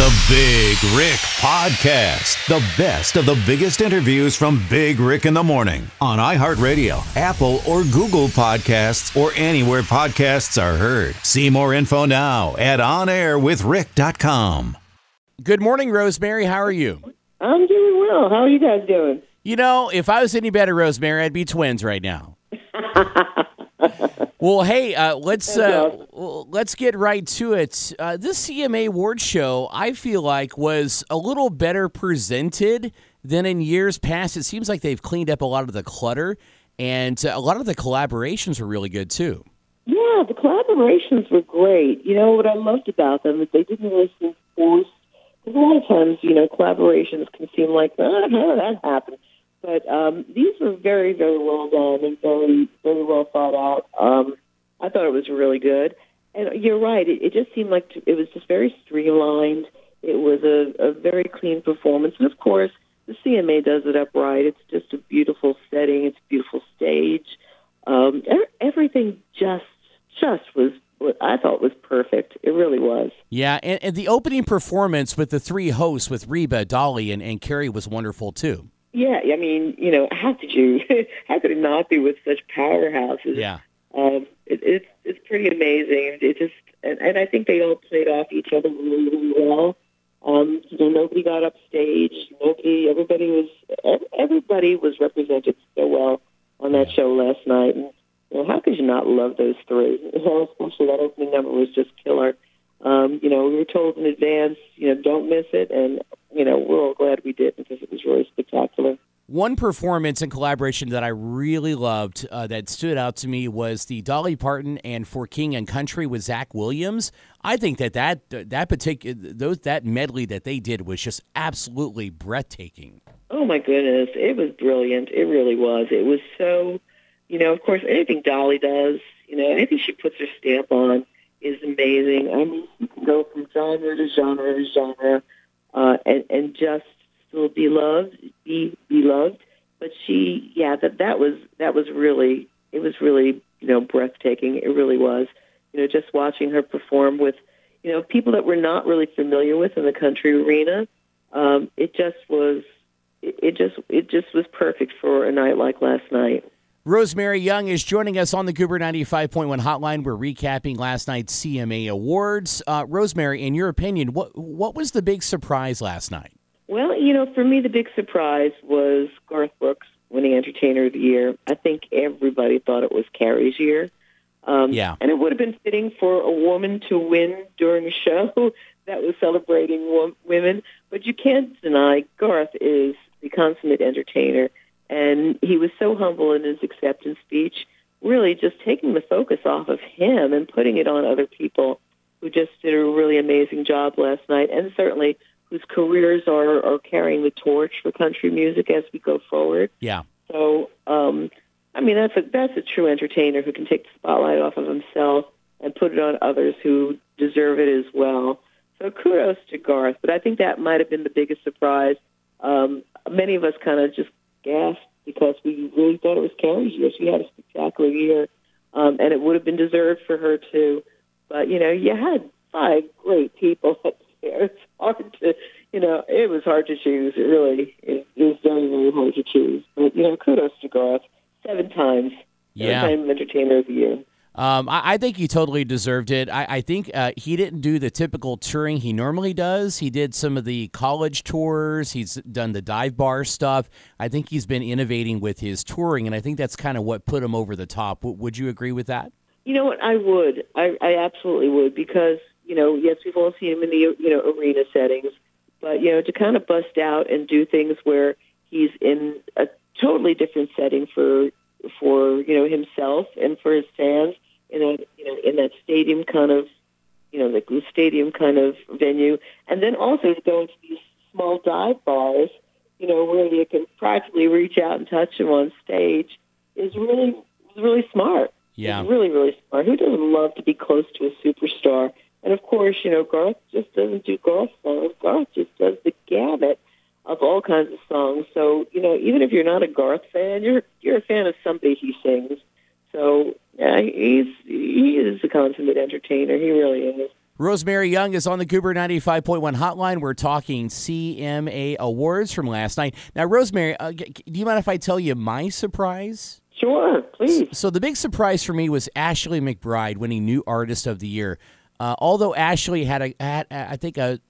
The Big Rick Podcast. The best of the biggest interviews from Big Rick in the Morning on iHeartRadio, Apple, or Google Podcasts, or anywhere podcasts are heard. See more info now at onairwithrick.com. Good morning, Rosemary. How are you? I'm doing well. How are you guys doing? You know, if I was any better, Rosemary, I'd be twins right now. well, hey, uh, let's uh, let's get right to it. Uh, this CMA award show, I feel like, was a little better presented than in years past. It seems like they've cleaned up a lot of the clutter, and uh, a lot of the collaborations were really good too. Yeah, the collaborations were great. You know what I loved about them is they didn't really seem forced. Because a lot of times, you know, collaborations can seem like, oh, how did that happen? But um, these were very, very well done and very, very well thought out. Um, I thought it was really good. And you're right. It, it just seemed like it was just very streamlined. It was a, a very clean performance. And of course, the CMA does it up right. It's just a beautiful setting. It's a beautiful stage. Um, everything just just was what I thought was perfect. It really was. Yeah, and, and, the opening performance with the three hosts with Reba, Dolly, and, and Carrie was wonderful too. Yeah, I mean, you know, how could you? how could it not be with such powerhouses? Yeah, um, it, it's it's pretty amazing. It just and, and I think they all played off each other really, really well. Um, you know, nobody got upstage. Nobody, everybody was everybody was represented so well on that show last night. And you know, how could you not love those three? Especially that opening number was just killer. Um, you know, we were told in advance, you know, don't miss it, and you know, we're all glad we did because it was really spectacular. One performance and collaboration that I really loved uh, that stood out to me was the Dolly Parton and For King and Country with Zach Williams. I think that that that particular those that medley that they did was just absolutely breathtaking. Oh my goodness, it was brilliant. It really was. It was so, you know, of course, anything Dolly does, you know, anything she puts her stamp on is amazing. I mean, you can go from genre to genre to genre and, and just still be loved, be beloved. But she, yeah, that that was that was really it was really you know breathtaking. It really was. You know, just watching her perform with you know people that we're not really familiar with in the country arena. Um, it just was. It, it just it just was perfect for a night like last night. Rosemary Young is joining us on the Goober 95.1 hotline. We're recapping last night's CMA Awards. Uh, Rosemary, in your opinion, what what was the big surprise last night? Well, you know, for me, the big surprise was Garth Brooks winning Entertainer of the Year. I think everybody thought it was Carrie's year. Um, yeah. And it would have been fitting for a woman to win during a show that was celebrating wo- women. But you can't deny Garth is the consummate entertainer and he was so humble in his acceptance speech, really just taking the focus off of him and putting it on other people who just did a really amazing job last night, and certainly whose careers are, are carrying the torch for country music as we go forward. Yeah. So, um, I mean, that's a that's a true entertainer who can take the spotlight off of himself and put it on others who deserve it as well. So kudos to Garth, but I think that might have been the biggest surprise. Um, many of us kind of just gasped because we really thought it was Carrie's year. She had a spectacular year, um, and it would have been deserved for her too. But you know, you had five great people up there. It's hard to, you know, it was hard to choose. It really, it, it was very, very hard to choose. But you know, kudos to Garth. Seven times, yeah, seven time Entertainer of the Year. Um, I, I, think he totally deserved it. I, I think uh, he didn't do the typical touring he normally does. He did some of the college tours. He's done the dive bar stuff. I think he's been innovating with his touring, and I think that's kind of what put him over the top. W- would you agree with that? You know what? I would. I, I absolutely would because you know, yes, we've all seen him in the you know arena settings, but you know, to kind of bust out and do things where he's in a totally different setting for for you know himself and for his fans in a you know in that stadium kind of you know the stadium kind of venue, and then also to go into these small dive bars, you know where you can practically reach out and touch them on stage is really is really smart. Yeah, it's really really smart. Who doesn't love to be close to a superstar? And of course, you know Garth just doesn't do Garth songs. Garth just does the gamut of all kinds of songs. So you know, even if you're not a Garth fan, you're you're a fan of somebody he sings. So yeah, he's he is a consummate entertainer. He really is. Rosemary Young is on the Goober 95.1 hotline. We're talking CMA awards from last night. Now, Rosemary, uh, do you mind if I tell you my surprise? Sure, please. So, the big surprise for me was Ashley McBryde winning New Artist of the Year. Uh, although Ashley had a, had, I think a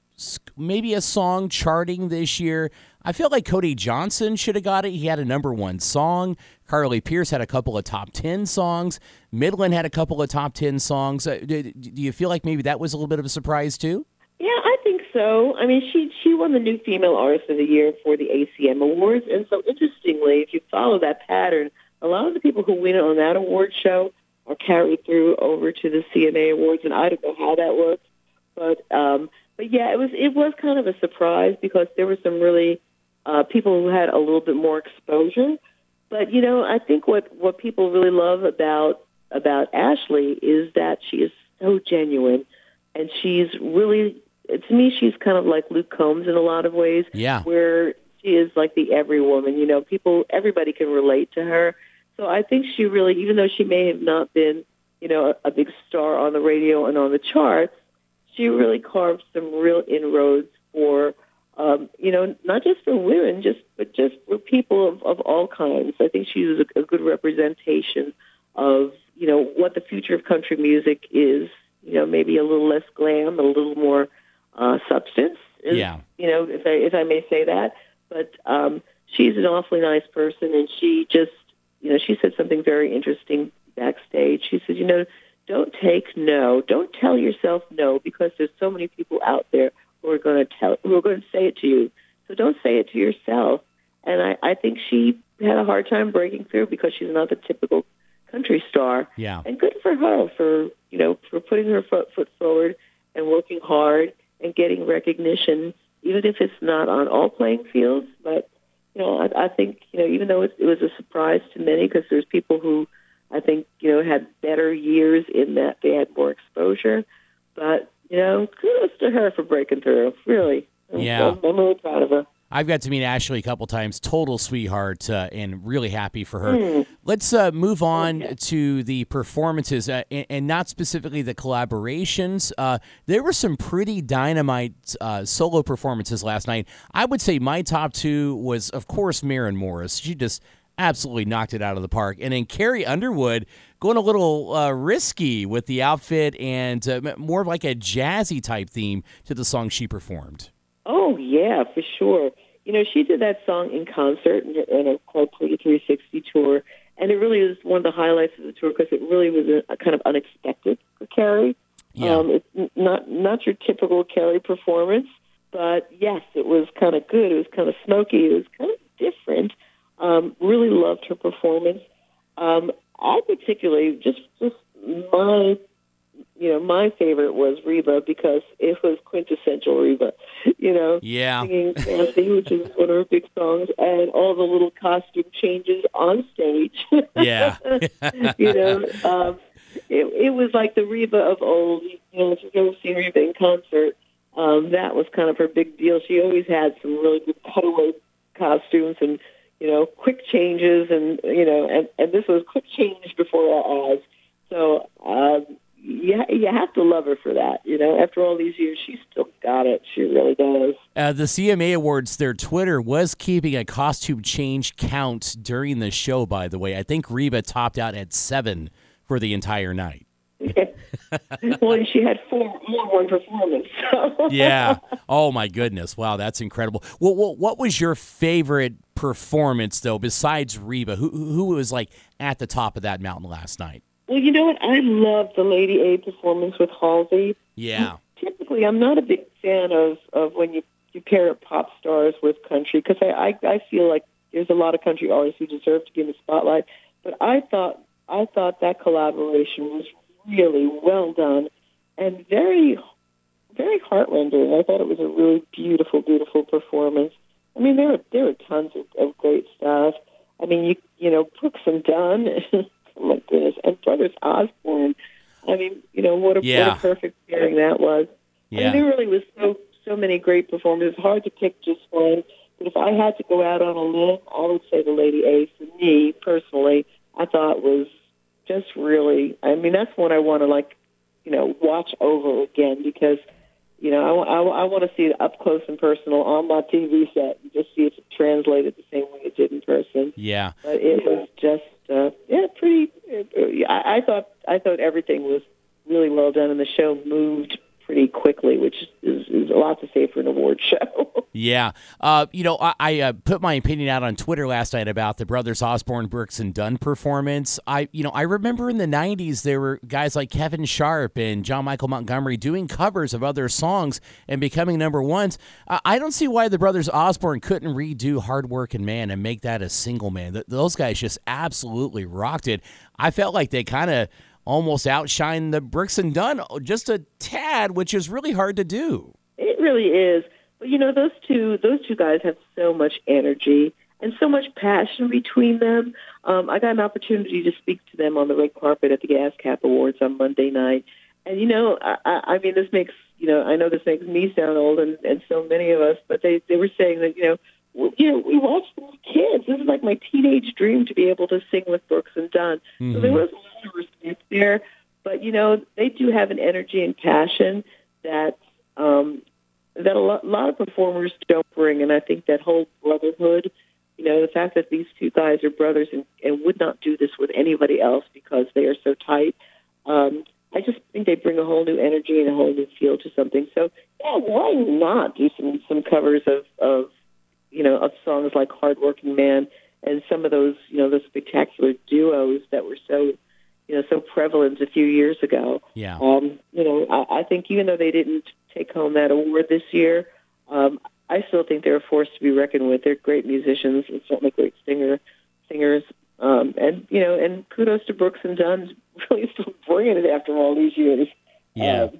maybe a song charting this year. I feel like Cody Johnson should have got it. He had a number one song. Carly Pearce had a couple of top 10 songs. Midland had a couple of top 10 songs. Uh, do, do, you feel like maybe that was a little bit of a surprise too? Yeah, I think so. I mean, she she won the new female artist of the year for the ACM awards, and so interestingly, if you follow that pattern, a lot of the people who win on that award show are carried through over to the CMA awards, and I don't know how that works, but um, but yeah, it was it was kind of a surprise because there were some really uh, people who had a little bit more exposure. But you know, I think what what people really love about about Ashley is that she is so genuine, and she's really to me she's kind of like Luke Combs in a lot of ways. Yeah, where she is like the every woman. You know, people everybody can relate to her. So I think she really, even though she may have not been, you know, a, a big star on the radio and on the charts, she really carved some real inroads for um, you know, not just for women, just but just for people of, of all kinds. I think she was a, a good representation of you know what the future of country music is. You know, maybe a little less glam, a little more uh, substance. Is, yeah. You know, if I if I may say that, but um, she's an awfully nice person, and she just you know she said something very interesting backstage. She said, you know, don't take no, don't tell yourself no because there's so many people out there who are going to tell, who are going to say it to you. So don't say it to yourself. And I, I think she had a hard time breaking through because she's not the typical country star. Yeah. And good for her for you know for putting her foot, foot forward and working hard and getting recognition, even if it's not on all playing fields. But you know, I, I think you know even though it, it was a surprise to many because there's people who I think you know had better years in that they had more exposure. But you know, kudos to her for breaking through. Really, yeah, I'm, I'm really proud of her. I've got to meet Ashley a couple times. Total sweetheart, uh, and really happy for her. Mm. Let's uh, move on okay. to the performances, uh, and, and, not specifically the collaborations. Uh, there were some pretty dynamite uh, solo performances last night. I would say my top two was, of course, Maren Morris. She just absolutely knocked it out of the park. And then Carrie Underwood going a little uh, risky with the outfit and uh, more of like a jazzy type theme to the song she performed. Oh, yeah, for sure. You know, she did that song in concert in a called Pretty 360 tour. And it really was one of the highlights of the tour because it really was a, a kind of unexpected for Carrie. Yeah. Um, it's not not your typical Carrie performance, but yes, it was kind of good. It was kind of smoky. It was kind of different. Um, really loved her performance. Um, I particularly just just my you know my favorite was Reba because it was quintessential Reba. You know, yeah, singing "Fancy," which is one of her big songs, and all the little costume changes on stage. yeah, you know. Um, it, it was like the Reba of old. You know, if you've ever seen Reba in concert, um, that was kind of her big deal. She always had some really good cutaway costumes and you know, quick changes, and you know, and, and this was quick change before our eyes. So um, you you have to love her for that. You know, after all these years, she's still got it. She really does. Uh, the CMA Awards, their Twitter was keeping a costume change count during the show. By the way, I think Reba topped out at seven for the entire night. well, she had four more one performance. So. yeah. Oh my goodness! Wow, that's incredible. Well, well, what was your favorite performance though, besides Reba? Who who was like at the top of that mountain last night? Well, you know what? I love the Lady A performance with Halsey. Yeah. Typically, I'm not a big fan of of when you you pair up pop stars with country because I, I I feel like there's a lot of country artists who deserve to be in the spotlight. But I thought I thought that collaboration was really well done and very very heartrending. I thought it was a really beautiful, beautiful performance. I mean, there were there were tons of, of great stuff. I mean, you you know, Brooks and Dunn, oh my goodness, and Brothers Osborne. I mean, you know, what a, yeah. what a perfect pairing that was. Yeah. I mean, there really was so so many great performances. It's hard to pick just one, but if I had to go out on a limb, I would say the Lady A for me personally. I thought was just really. I mean, that's one I want to like you know watch over again because you know I, I, I want to see it up close and personal on my TV set and just see if it translated the same way it did in person. Yeah, but it was just uh, yeah pretty. Uh, I, I thought I thought everything was really well done and the show moved pretty quickly, which is, is a lot to say for an award show. Yeah. Uh, you know, I, I uh, put my opinion out on Twitter last night about the brothers Osborne, Brooks, and Dunn performance. I, you know, I remember in the 90s there were guys like Kevin Sharp and John Michael Montgomery doing covers of other songs and becoming number ones. I, I don't see why the brothers Osborne couldn't redo Hard Working Man and make that a single man. Th- those guys just absolutely rocked it. I felt like they kind of almost outshined the Brooks and Dunn just a tad, which is really hard to do. It really is. But you know, those two those two guys have so much energy and so much passion between them. Um, I got an opportunity to speak to them on the red carpet at the ASCAP Awards on Monday night, and you know, I, I mean, this makes you know, I know this makes me sound old, and, and so many of us, but they they were saying that you know well, you know, we watched them as kids. This is like my teenage dream to be able to sing with Brooks and Dunn. Mm-hmm. So there was a lot of respect there. But you know, they do have an energy and passion that um, that a lot, a lot of performers don't bring, and I think that whole brotherhood. You know, the fact that these two guys are brothers and, and would not do this with anybody else because they are so tight. Um, I just think they bring a whole new energy and a whole new feel to something. So, yeah, why not do some some covers of of you know, of songs like Hardworking Man and some of those, you know, those spectacular duos that were so, you know, so prevalent a few years ago. Yeah. Um, you know, I, I think even though they didn't take home that award this year, um, I still think they're a force to be reckoned with. They're great musicians and certainly great singer singers. Um, and you know, and kudos to Brooks and Dunn really still bringing it after all these years. Yeah. Um,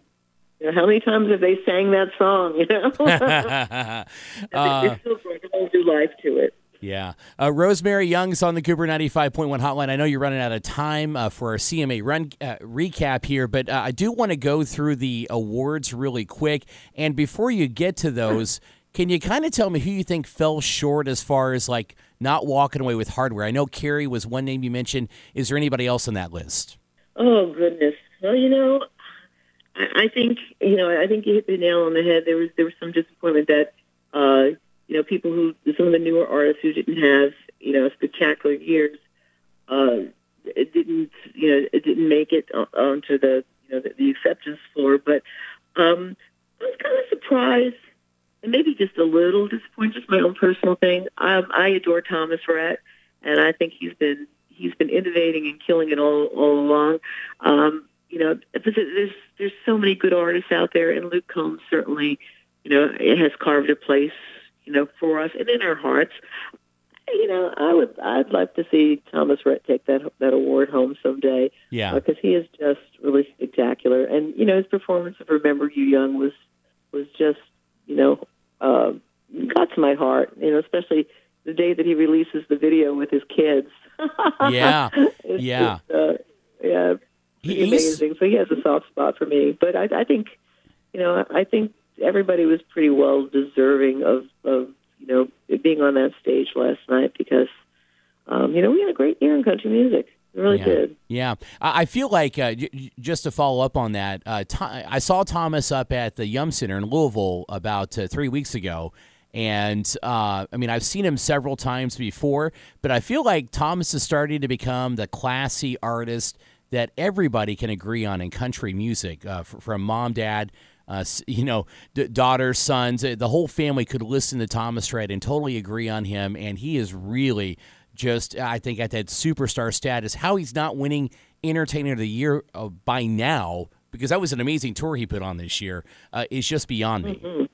you know, how many times have they sang that song? You know, uh, they still bring a whole new life to it. Yeah. Uh, Rosemary Young's on the Goober 95.1 hotline. I know you're running out of time uh, for our CMA run uh, recap here, but uh, I do want to go through the awards really quick. And before you get to those, can you kind of tell me who you think fell short as far as like not walking away with hardware? I know Carrie was one name you mentioned. Is there anybody else on that list? Oh, goodness. Well, you know, I, I think you know I think you hit the nail on the head. There was there was some disappointment that uh, you know people who some of the newer artists who didn't have you know spectacular years uh, it didn't you know it didn't make it onto the you know the, the acceptance floor. But um, I was kind of surprised and maybe just a little disappointed. Just my own personal thing. Um, I adore Thomas Rhett, and I think he's been he's been innovating and killing it all all along. Um, you know, there's there's so many good artists out there, and Luke Combs certainly, you know, has carved a place, you know, for us and in our hearts. You know, I would I'd like to see Thomas Rhett take that that award home someday. Yeah, because he is just really spectacular, and you know, his performance of "Remember You Young" was was just you know uh, got to my heart. You know, especially the day that he releases the video with his kids. yeah, yeah, just, uh, yeah He's, amazing. So he has a soft spot for me. But I, I think, you know, I think everybody was pretty well deserving of, of you know, being on that stage last night because, um, you know, we had a great year in country music. We really yeah. did. Yeah, I feel like uh, just to follow up on that, uh, I saw Thomas up at the Yum Center in Louisville about uh, three weeks ago, and uh, I mean, I've seen him several times before, but I feel like Thomas is starting to become the classy artist that everybody can agree on in country music, uh, from mom, dad, uh, you know, d- daughters, sons. Uh, the whole family could listen to Thomas Rhett and totally agree on him. And he is really just, I think, at that superstar status. How he's not winning Entertainer of the Year uh, by now, because that was an amazing tour he put on this year, uh, is just beyond me. Mm-hmm.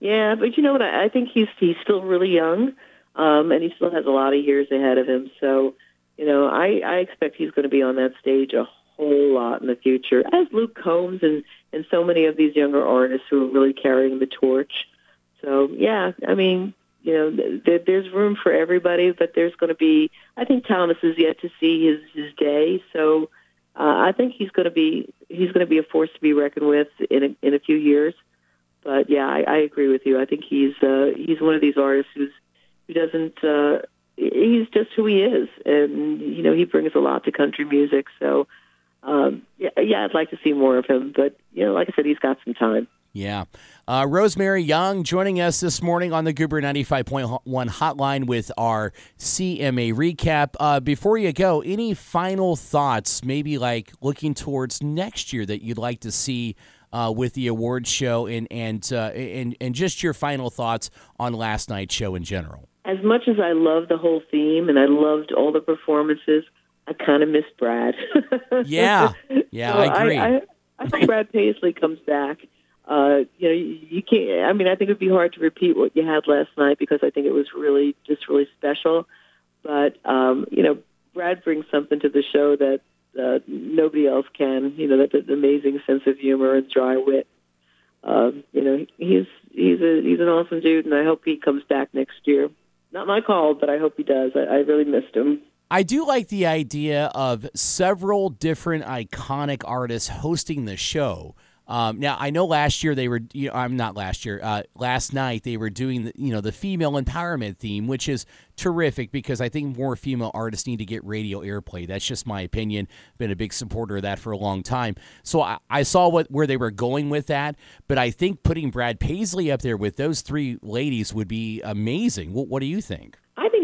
Yeah, but you know what? I think he's he's still really young, um, and he still has a lot of years ahead of him. So you know, I, I expect he's going to be on that stage a whole lot in the future, as Luke Combs and, and so many of these younger artists who are really carrying the torch. So, yeah, I mean, you know, th- there's room for everybody, but there's going to be, I think Thomas is yet to see his, his day. So uh, I think he's going to be, he's going to be a force to be reckoned with in a, in a few years. But yeah, I, I agree with you. I think he's, uh, he's one of these artists who's, who doesn't, uh, he's just who he is, and you know he brings a lot to country music. So um, yeah, yeah, I'd like to see more of him. But you know, like I said, he's got some time. Yeah. Uh, Rosemary Young joining us this morning on the Goober 95.1 hotline with our CMA recap. Uh, before you go, any final thoughts, maybe like looking towards next year that you'd like to see uh, with the award show and, and, uh, and, and just your final thoughts on last night's show in general? As much as I love the whole theme and I loved all the performances, I kind of miss Brad. yeah. Yeah, so I agree. I, I, I hope Brad Paisley comes back uh, you know, you, you can't. I mean, I think it'd be hard to repeat what you had last night because I think it was really just really special. But um, you know, Brad brings something to the show that uh, nobody else can. You know, that, that amazing sense of humor and dry wit. Um, you know, he's he's a he's an awesome dude, and I hope he comes back next year. Not my call, but I hope he does. I, I really missed him. I do like the idea of several different iconic artists hosting the show. Um, now I know last year they were. You know, I'm not last year. Uh, last night they were doing the, you know the female empowerment theme, which is terrific because I think more female artists need to get radio airplay. That's just my opinion. Been a big supporter of that for a long time. So I, I saw what where they were going with that, but I think putting Brad Paisley up there with those three ladies would be amazing. What, what do you think?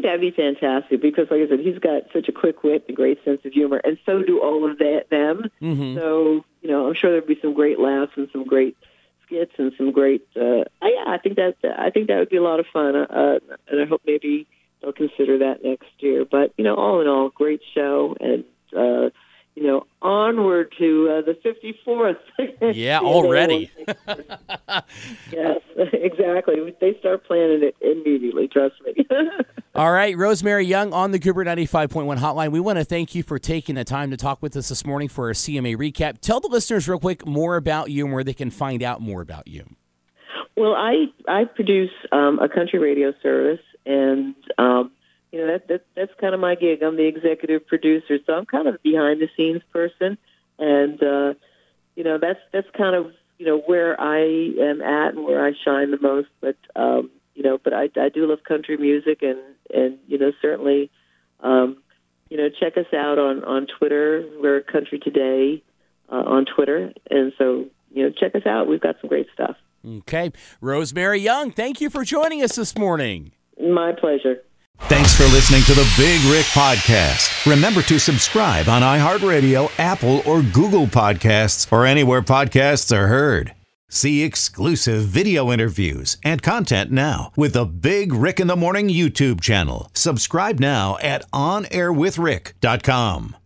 That'd be fantastic because, like I said, he's got such a quick wit and great sense of humor, and so do all of that, them. Mm-hmm. So, you know, I'm sure there'd be some great laughs and some great skits and some great. Uh, yeah, I think that I think that would be a lot of fun, uh, and I hope maybe they'll consider that next year. But you know, all in all, great show, and uh, you know, onward to uh, the 54th. Yeah, already. yes, exactly. They start planning it immediately, trust me. All right, Rosemary Young on the Goober 95.1 hotline. We want to thank you for taking the time to talk with us this morning for our CMA recap. Tell the listeners real quick more about you and where they can find out more about you. Well, I I produce um, a country radio service, and um, you know that, that that's kind of my gig. I'm the executive producer, so I'm kind of a behind the scenes person, and uh, you know that's that's kind of you know where I am at and where I shine the most. But um, you know, but I I do love country music, and and you know certainly, um, you know check us out on on Twitter. We're Country Today uh, on Twitter, and so you know check us out. We've got some great stuff. Okay, Rosemary Young, thank you for joining us this morning. My pleasure. Thanks for listening to the Big Rick Podcast. Remember to subscribe on iHeartRadio, Apple, or Google Podcasts, or anywhere podcasts are heard. See exclusive video interviews and content now with the Big Rick in the Morning YouTube channel. Subscribe now at OnAirWithRick.com.